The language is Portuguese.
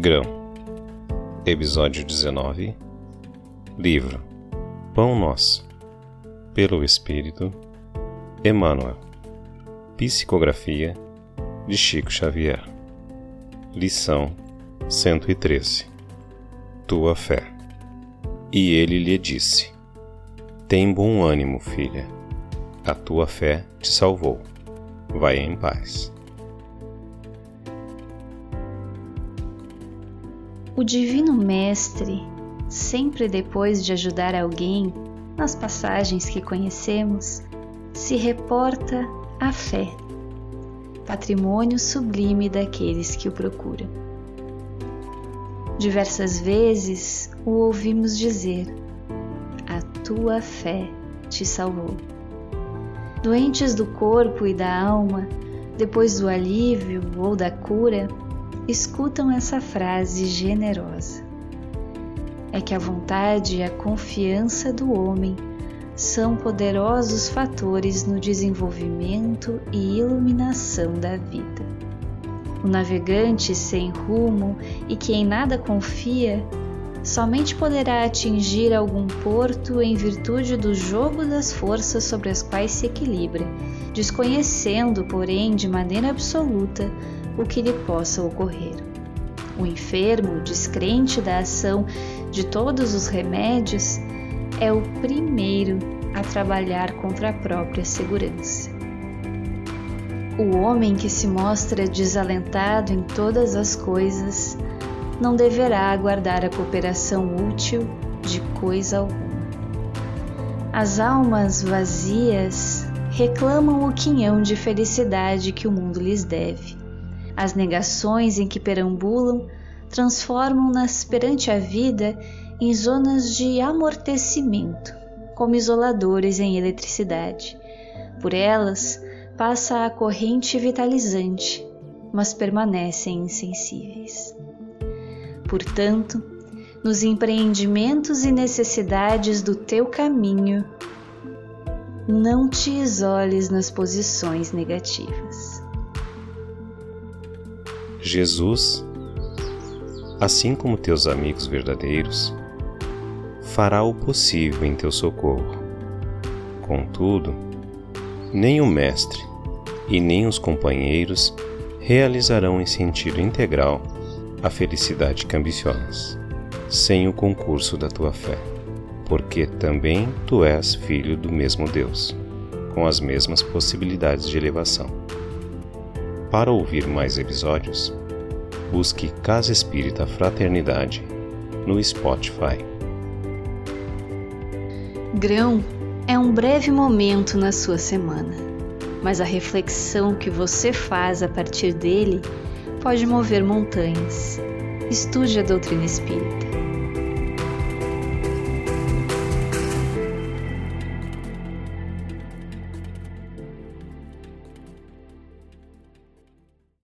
Grão, Episódio 19 Livro. Pão Nosso. Pelo Espírito Emmanuel. Psicografia de Chico Xavier. Lição 113 Tua fé. E ele lhe disse: Tem bom ânimo, filha. A tua fé te salvou. Vai em paz. O Divino Mestre, sempre depois de ajudar alguém, nas passagens que conhecemos, se reporta à fé, patrimônio sublime daqueles que o procuram. Diversas vezes o ouvimos dizer: A tua fé te salvou. Doentes do corpo e da alma, depois do alívio ou da cura, escutam essa frase generosa. É que a vontade e a confiança do homem são poderosos fatores no desenvolvimento e iluminação da vida. O navegante sem rumo e que em nada confia somente poderá atingir algum porto em virtude do jogo das forças sobre as quais se equilibra, desconhecendo, porém, de maneira absoluta o que lhe possa ocorrer. O enfermo, descrente da ação de todos os remédios, é o primeiro a trabalhar contra a própria segurança. O homem que se mostra desalentado em todas as coisas não deverá aguardar a cooperação útil de coisa alguma. As almas vazias reclamam o quinhão de felicidade que o mundo lhes deve as negações em que perambulam transformam-nas perante a vida em zonas de amortecimento, como isoladores em eletricidade. Por elas passa a corrente vitalizante, mas permanecem insensíveis. Portanto, nos empreendimentos e necessidades do teu caminho, não te isoles nas posições negativas. Jesus, assim como teus amigos verdadeiros, fará o possível em teu socorro. Contudo, nem o Mestre e nem os companheiros realizarão em sentido integral a felicidade que ambicionas, sem o concurso da tua fé, porque também tu és filho do mesmo Deus, com as mesmas possibilidades de elevação. Para ouvir mais episódios, busque Casa Espírita Fraternidade no Spotify. Grão é um breve momento na sua semana, mas a reflexão que você faz a partir dele pode mover montanhas. Estude a doutrina espírita.